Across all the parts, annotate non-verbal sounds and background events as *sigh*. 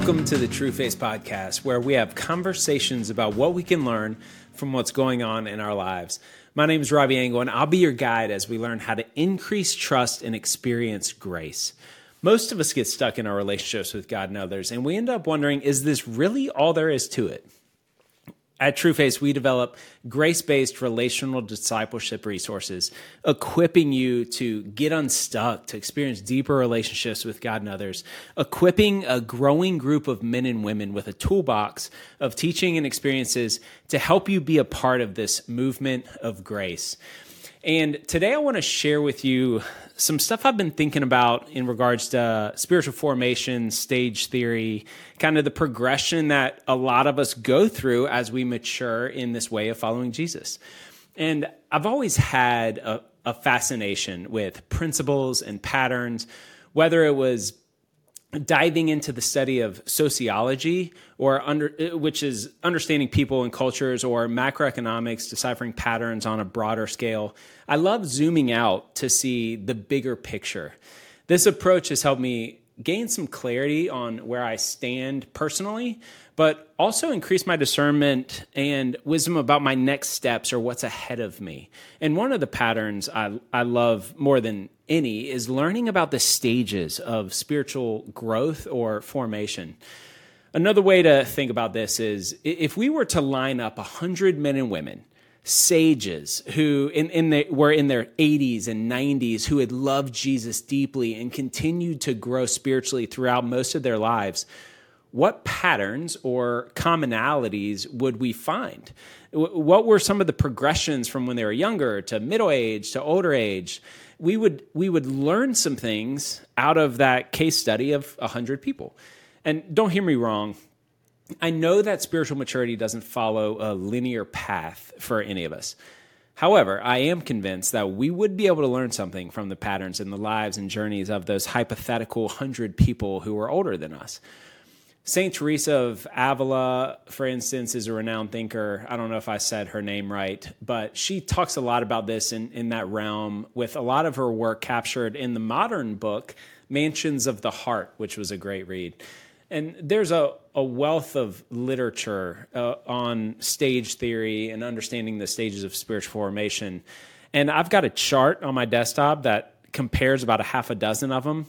Welcome to the Trueface Podcast, where we have conversations about what we can learn from what's going on in our lives. My name is Robby Angle, and I'll be your guide as we learn how to increase trust and experience grace. Most of us get stuck in our relationships with God and others, and we end up wondering is this really all there is to it? At Trueface, we develop grace based relational discipleship resources, equipping you to get unstuck, to experience deeper relationships with God and others, equipping a growing group of men and women with a toolbox of teaching and experiences to help you be a part of this movement of grace. And today I want to share with you some stuff I've been thinking about in regards to spiritual formation, stage theory, kind of the progression that a lot of us go through as we mature in this way of following Jesus. And I've always had a, a fascination with principles and patterns, whether it was diving into the study of sociology or under uh, which is understanding people and cultures or macroeconomics deciphering patterns on a broader scale i love zooming out to see the bigger picture. This approach has helped me gain some clarity on where i stand personally but also increase my discernment and wisdom about my next steps or what's ahead of me. And one of the patterns I, I love more than any is learning about the stages of spiritual growth or formation. Another way to think about this is if we were to line up 100 men and women, sages who in, in the, were in their 80s and 90s who had loved Jesus deeply and continued to grow spiritually throughout most of their lives, what patterns or commonalities would we find? What were some of the progressions from when they were younger to middle age to older age? We would we would learn some things out of that case study of 100 people. And don't hear me wrong, I know that spiritual maturity doesn't follow a linear path for any of us. However, I am convinced that we would be able to learn something from the patterns in the lives and journeys of those hypothetical 100 people who were older than us. Saint Teresa of Avila, for instance, is a renowned thinker. I don't know if I said her name right, but she talks a lot about this in, in that realm, with a lot of her work captured in the modern book, Mansions of the Heart, which was a great read. And there's a, a wealth of literature uh, on stage theory and understanding the stages of spiritual formation. And I've got a chart on my desktop that compares about a half a dozen of them.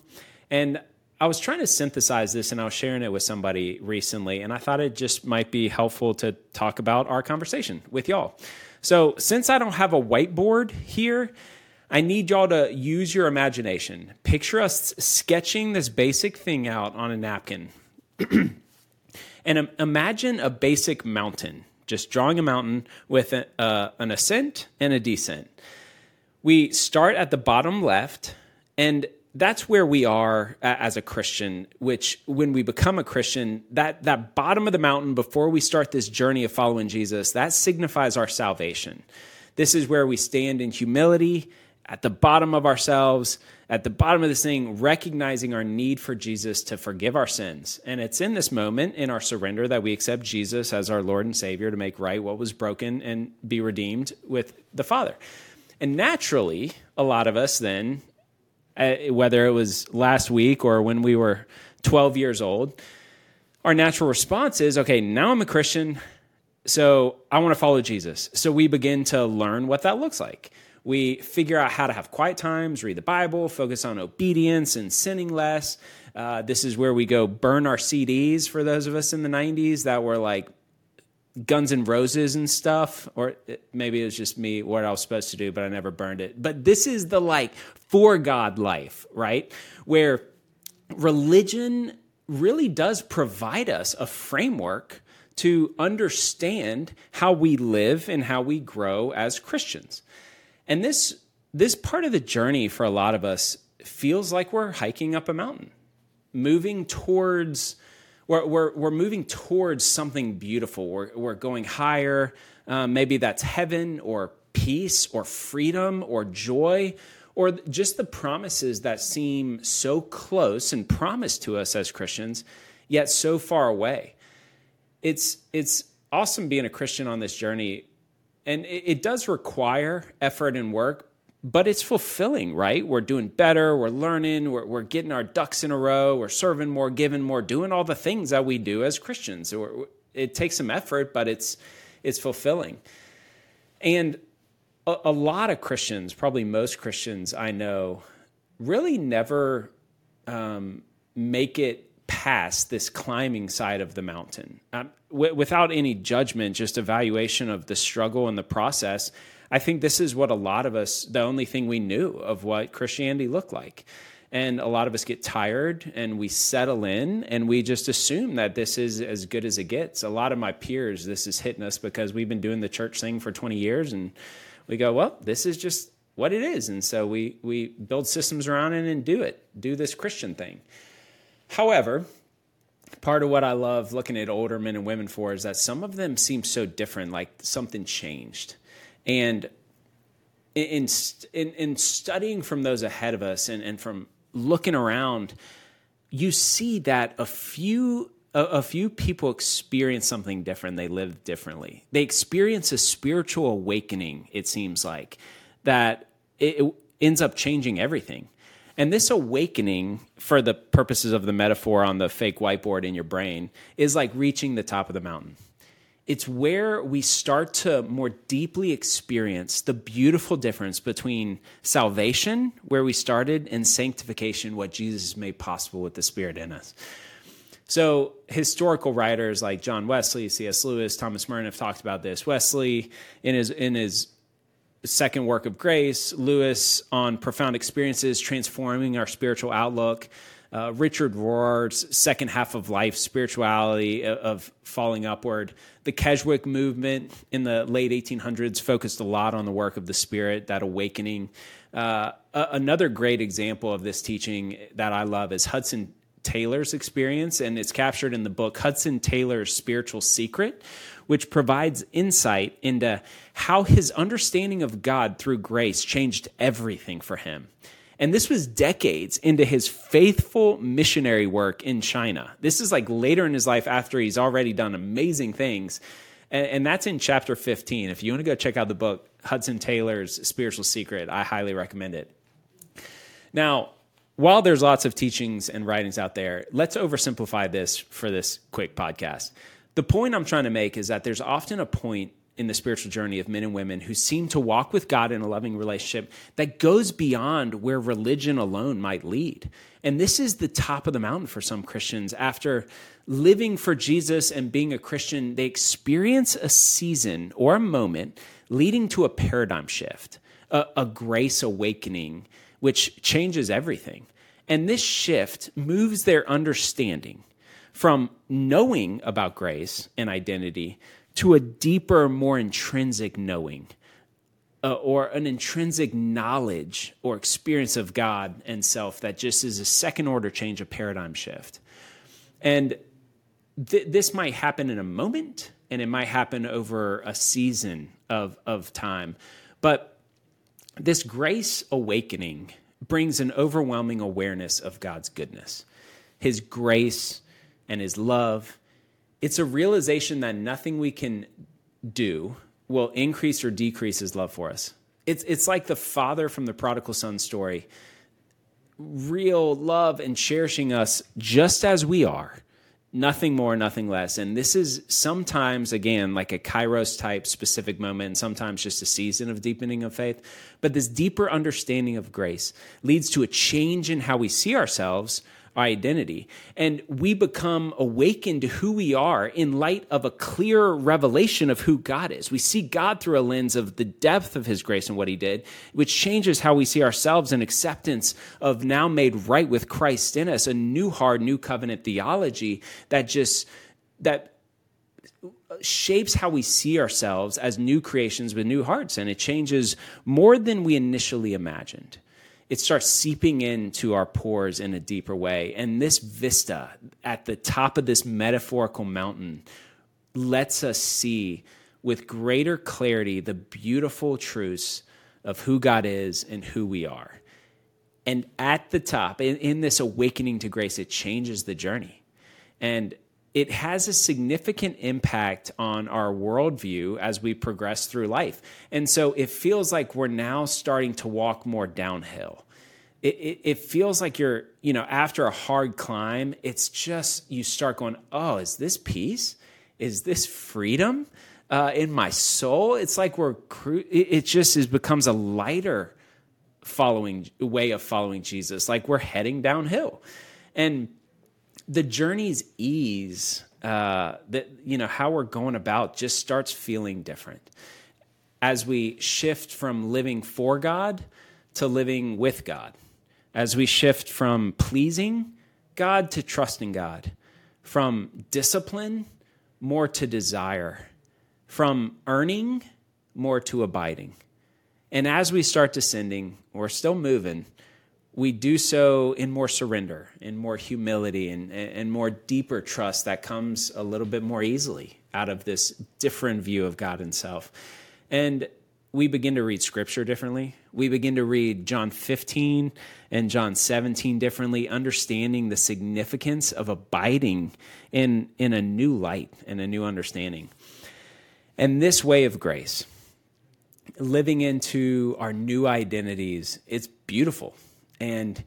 And I was trying to synthesize this and I was sharing it with somebody recently, and I thought it just might be helpful to talk about our conversation with y'all. So, since I don't have a whiteboard here, I need y'all to use your imagination. Picture us sketching this basic thing out on a napkin. *clears throat* and imagine a basic mountain, just drawing a mountain with a, uh, an ascent and a descent. We start at the bottom left, and that's where we are as a Christian, which when we become a Christian, that, that bottom of the mountain before we start this journey of following Jesus, that signifies our salvation. This is where we stand in humility at the bottom of ourselves, at the bottom of this thing, recognizing our need for Jesus to forgive our sins. And it's in this moment, in our surrender, that we accept Jesus as our Lord and Savior to make right what was broken and be redeemed with the Father. And naturally, a lot of us then whether it was last week or when we were 12 years old, our natural response is okay, now I'm a Christian, so I want to follow Jesus. So we begin to learn what that looks like. We figure out how to have quiet times, read the Bible, focus on obedience and sinning less. Uh, this is where we go burn our CDs for those of us in the 90s that were like Guns N' Roses and stuff, or maybe it was just me what I was supposed to do, but I never burned it. But this is the like for God life, right? Where religion really does provide us a framework to understand how we live and how we grow as Christians. And this this part of the journey for a lot of us feels like we're hiking up a mountain, moving towards we're, we're, we're moving towards something beautiful. We're, we're going higher. Um, maybe that's heaven or peace or freedom or joy or just the promises that seem so close and promised to us as Christians, yet so far away. It's, it's awesome being a Christian on this journey. And it, it does require effort and work, but it's fulfilling, right? We're doing better, we're learning, we're, we're getting our ducks in a row, we're serving more, giving more, doing all the things that we do as Christians. It takes some effort, but it's it's fulfilling. And a, a lot of Christians, probably most Christians I know, really never um, make it past this climbing side of the mountain um, w- without any judgment, just evaluation of the struggle and the process. I think this is what a lot of us, the only thing we knew of what Christianity looked like. And a lot of us get tired and we settle in and we just assume that this is as good as it gets. A lot of my peers, this is hitting us because we've been doing the church thing for 20 years and we go, well, this is just what it is. And so we, we build systems around it and do it, do this Christian thing. However, part of what I love looking at older men and women for is that some of them seem so different, like something changed. And in, in, in studying from those ahead of us and, and from looking around, you see that a few a, a, few people experience something different. They live differently. They experience a spiritual awakening. It seems like that it, it ends up changing everything. And this awakening, for the purposes of the metaphor on the fake whiteboard in your brain, is like reaching the top of the mountain it's where we start to more deeply experience the beautiful difference between salvation, where we started, and sanctification, what Jesus made possible with the Spirit in us. So, historical writers like John Wesley, C.S. Lewis, Thomas Merton have talked about this. Wesley, in his, in his second work of grace, Lewis on profound experiences transforming our spiritual outlook uh, Richard Rohr's second half of life, spirituality of, of falling upward. The Keswick movement in the late 1800s focused a lot on the work of the spirit, that awakening. Uh, another great example of this teaching that I love is Hudson Taylor's experience, and it's captured in the book Hudson Taylor's Spiritual Secret, which provides insight into how his understanding of God through grace changed everything for him. And this was decades into his faithful missionary work in China. This is like later in his life after he's already done amazing things. And, that's in chapter 15. If you want to go check out the book, Hudson Taylor's Spiritual Secret, I highly recommend it. Now, while there's lots of teachings and writings out there, let's oversimplify this for this quick podcast. The point I'm trying to make is that there's often a point in the spiritual journey of men and women who seem to walk with God in a loving relationship that goes beyond where religion alone might lead. And this is the top of the mountain for some Christians. After living for Jesus and being a Christian, they experience a season or a moment leading to a paradigm shift, a, a grace awakening, which changes everything. And this shift moves their understanding from knowing about grace and identity to a deeper, more intrinsic knowing uh, or an intrinsic knowledge or experience of God and self that just is a second order change, a paradigm shift. And th- this might happen in a moment and it might happen over a season of, of time. But this grace awakening brings an overwhelming awareness of God's goodness, His grace and His love it's a realization that nothing we can do will increase or decrease his love for us. It's, it's like the father from the prodigal son story, real love and cherishing us just as we are, nothing more, nothing less. And this is sometimes, again, like a kairos type specific moment, and sometimes just a season of deepening of faith. But this deeper understanding of grace leads to a change in how we see ourselves identity. And we become awakened to who we are in light of a clear revelation of who God is. We see God through a lens of the depth of his grace and what he did, which changes how we see ourselves and acceptance of now made right with Christ in us, a new hard, new covenant theology that just, that shapes how we see ourselves as new creations with new hearts. And it changes more than we initially imagined it starts seeping into our pores in a deeper way. And this vista at the top of this metaphorical mountain lets us see with greater clarity the beautiful truths of who God is and who we are. And at the top, in, in this awakening to grace, it changes the journey. And it has a significant impact on our worldview as we progress through life. And so it feels like we're now starting to walk more downhill. It, it, it, feels like you're, you know, after a hard climb, it's just, you start going, oh, is this peace? Is this freedom uh, in my soul? It's like we're, it, it just is, becomes a lighter following way of following Jesus. Like we're heading downhill. And the journey's ease, uh, that you know how we're going about, just starts feeling different as we shift from living for God to living with God. As we shift from pleasing God to trusting God, from discipline more to desire, from earning more to abiding. And as we start descending, we're still moving, we do so in more surrender, in more humility, and, and more deeper trust that comes a little bit more easily out of this different view of God Himself. And we begin to read scripture differently. We begin to read John 15 and John 17 differently, understanding the significance of abiding in, in a new light and a new understanding. And this way of grace, living into our new identities, it's beautiful and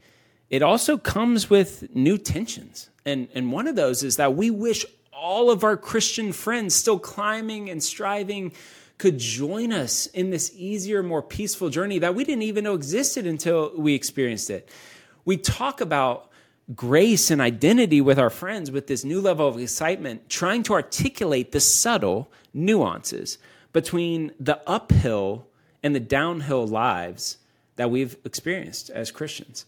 it also comes with new tensions. And, and one of those is that we wish all of our Christian friends still climbing and striving could join us in this easier, more peaceful journey that we didn't even know existed until we experienced it. We talk about grace and identity with our friends with this new level of excitement, trying to articulate the subtle nuances between the uphill and the downhill lives that we've experienced as Christians.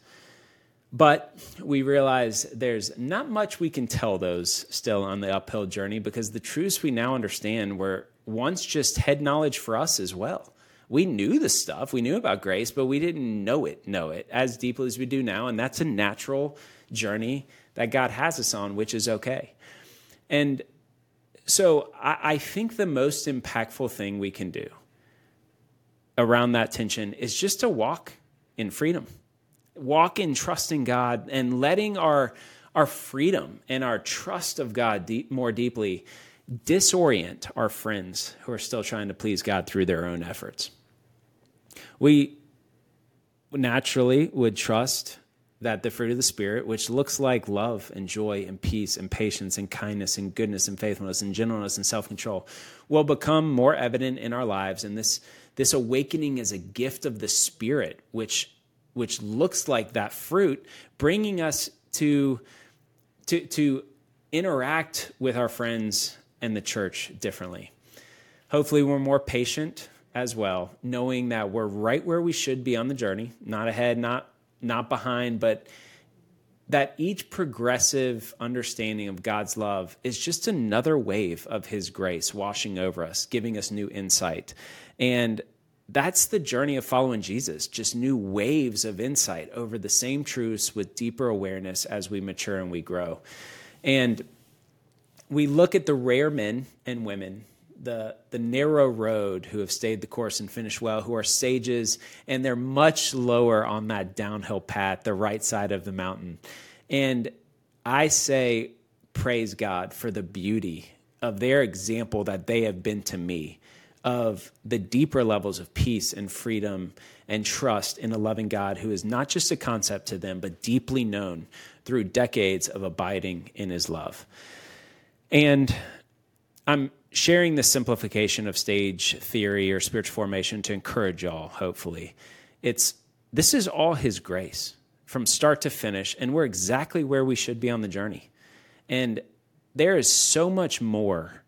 But we realize there's not much we can tell those still on the uphill journey because the truths we now understand were once just head knowledge for us as well. We knew the stuff, we knew about grace, but we didn't know it, know it as deeply as we do now. And that's a natural journey that God has us on, which is okay. And so I, I think the most impactful thing we can do around that tension is just to walk in freedom, walk in trusting God and letting our, our freedom and our trust of God deep, more deeply disorient our friends who are still trying to please God through their own efforts. We naturally would trust that the fruit of the Spirit, which looks like love and joy and peace and patience and kindness and goodness and faithfulness and gentleness and self control, will become more evident in our lives. And this this awakening is a gift of the Spirit, which, which looks like that fruit, bringing us to, to, to interact with our friends and the church differently. Hopefully, we're more patient as well, knowing that we're right where we should be on the journey, not ahead, not, not behind, but that each progressive understanding of God's love is just another wave of His grace washing over us, giving us new insight. And that's the journey of following Jesus, just new waves of insight over the same truths with deeper awareness as we mature and we grow. And we look at the rare men and women the the narrow road who have stayed the course and finished well, who are sages, and they're much lower on that downhill path, the right side of the mountain. And I say, praise God for the beauty of their example that they have been to me of the deeper levels of peace and freedom and trust in a loving God who is not just a concept to them, but deeply known through decades of abiding in his love. And I'm sharing the simplification of stage theory or spiritual formation to encourage y'all, hopefully. It's this is all his grace from start to finish, and we're exactly where we should be on the journey. And there is so much more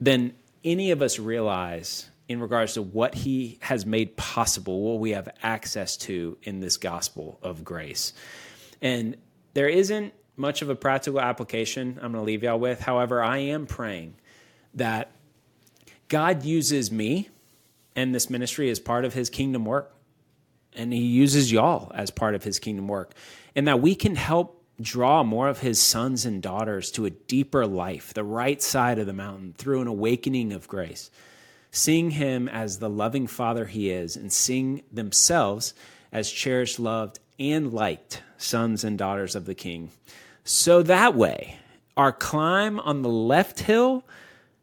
than any of us realize in regards to what he has made possible, what we have access to in this gospel of grace. And there isn't much of a practical application I'm going to leave y'all with. However, I am praying that God uses me and this ministry as part of his kingdom work. And he uses y'all as part of his kingdom work. And that we can help draw more of his sons and daughters to a deeper life, the right side of the mountain, through an awakening of grace. Seeing him as the loving father he is, and seeing themselves as cherished, loved, and liked sons and daughters of the king. So that way, our climb on the left hill,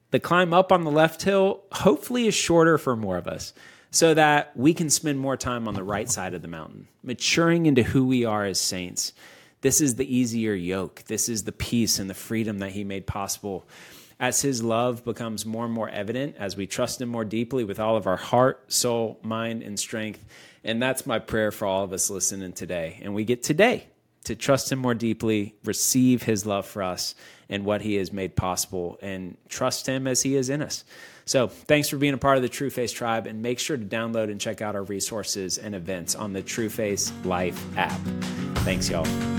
the climb up on the left hill, hopefully is shorter for more of us so that we can spend more time on the right side of the mountain, maturing into who we are as saints. This is the easier yoke. This is the peace and the freedom that He made possible. As His love becomes more and more evident, as we trust Him more deeply with all of our heart, soul, mind, and strength. And that's my prayer for all of us listening today. And we get today to trust Him more deeply, receive His love for us and what He has made possible, and trust Him as He is in us. So, thanks for being a part of the Trueface Tribe, and make sure to download and check out our resources and events on the Trueface Life app. Thanks, y'all.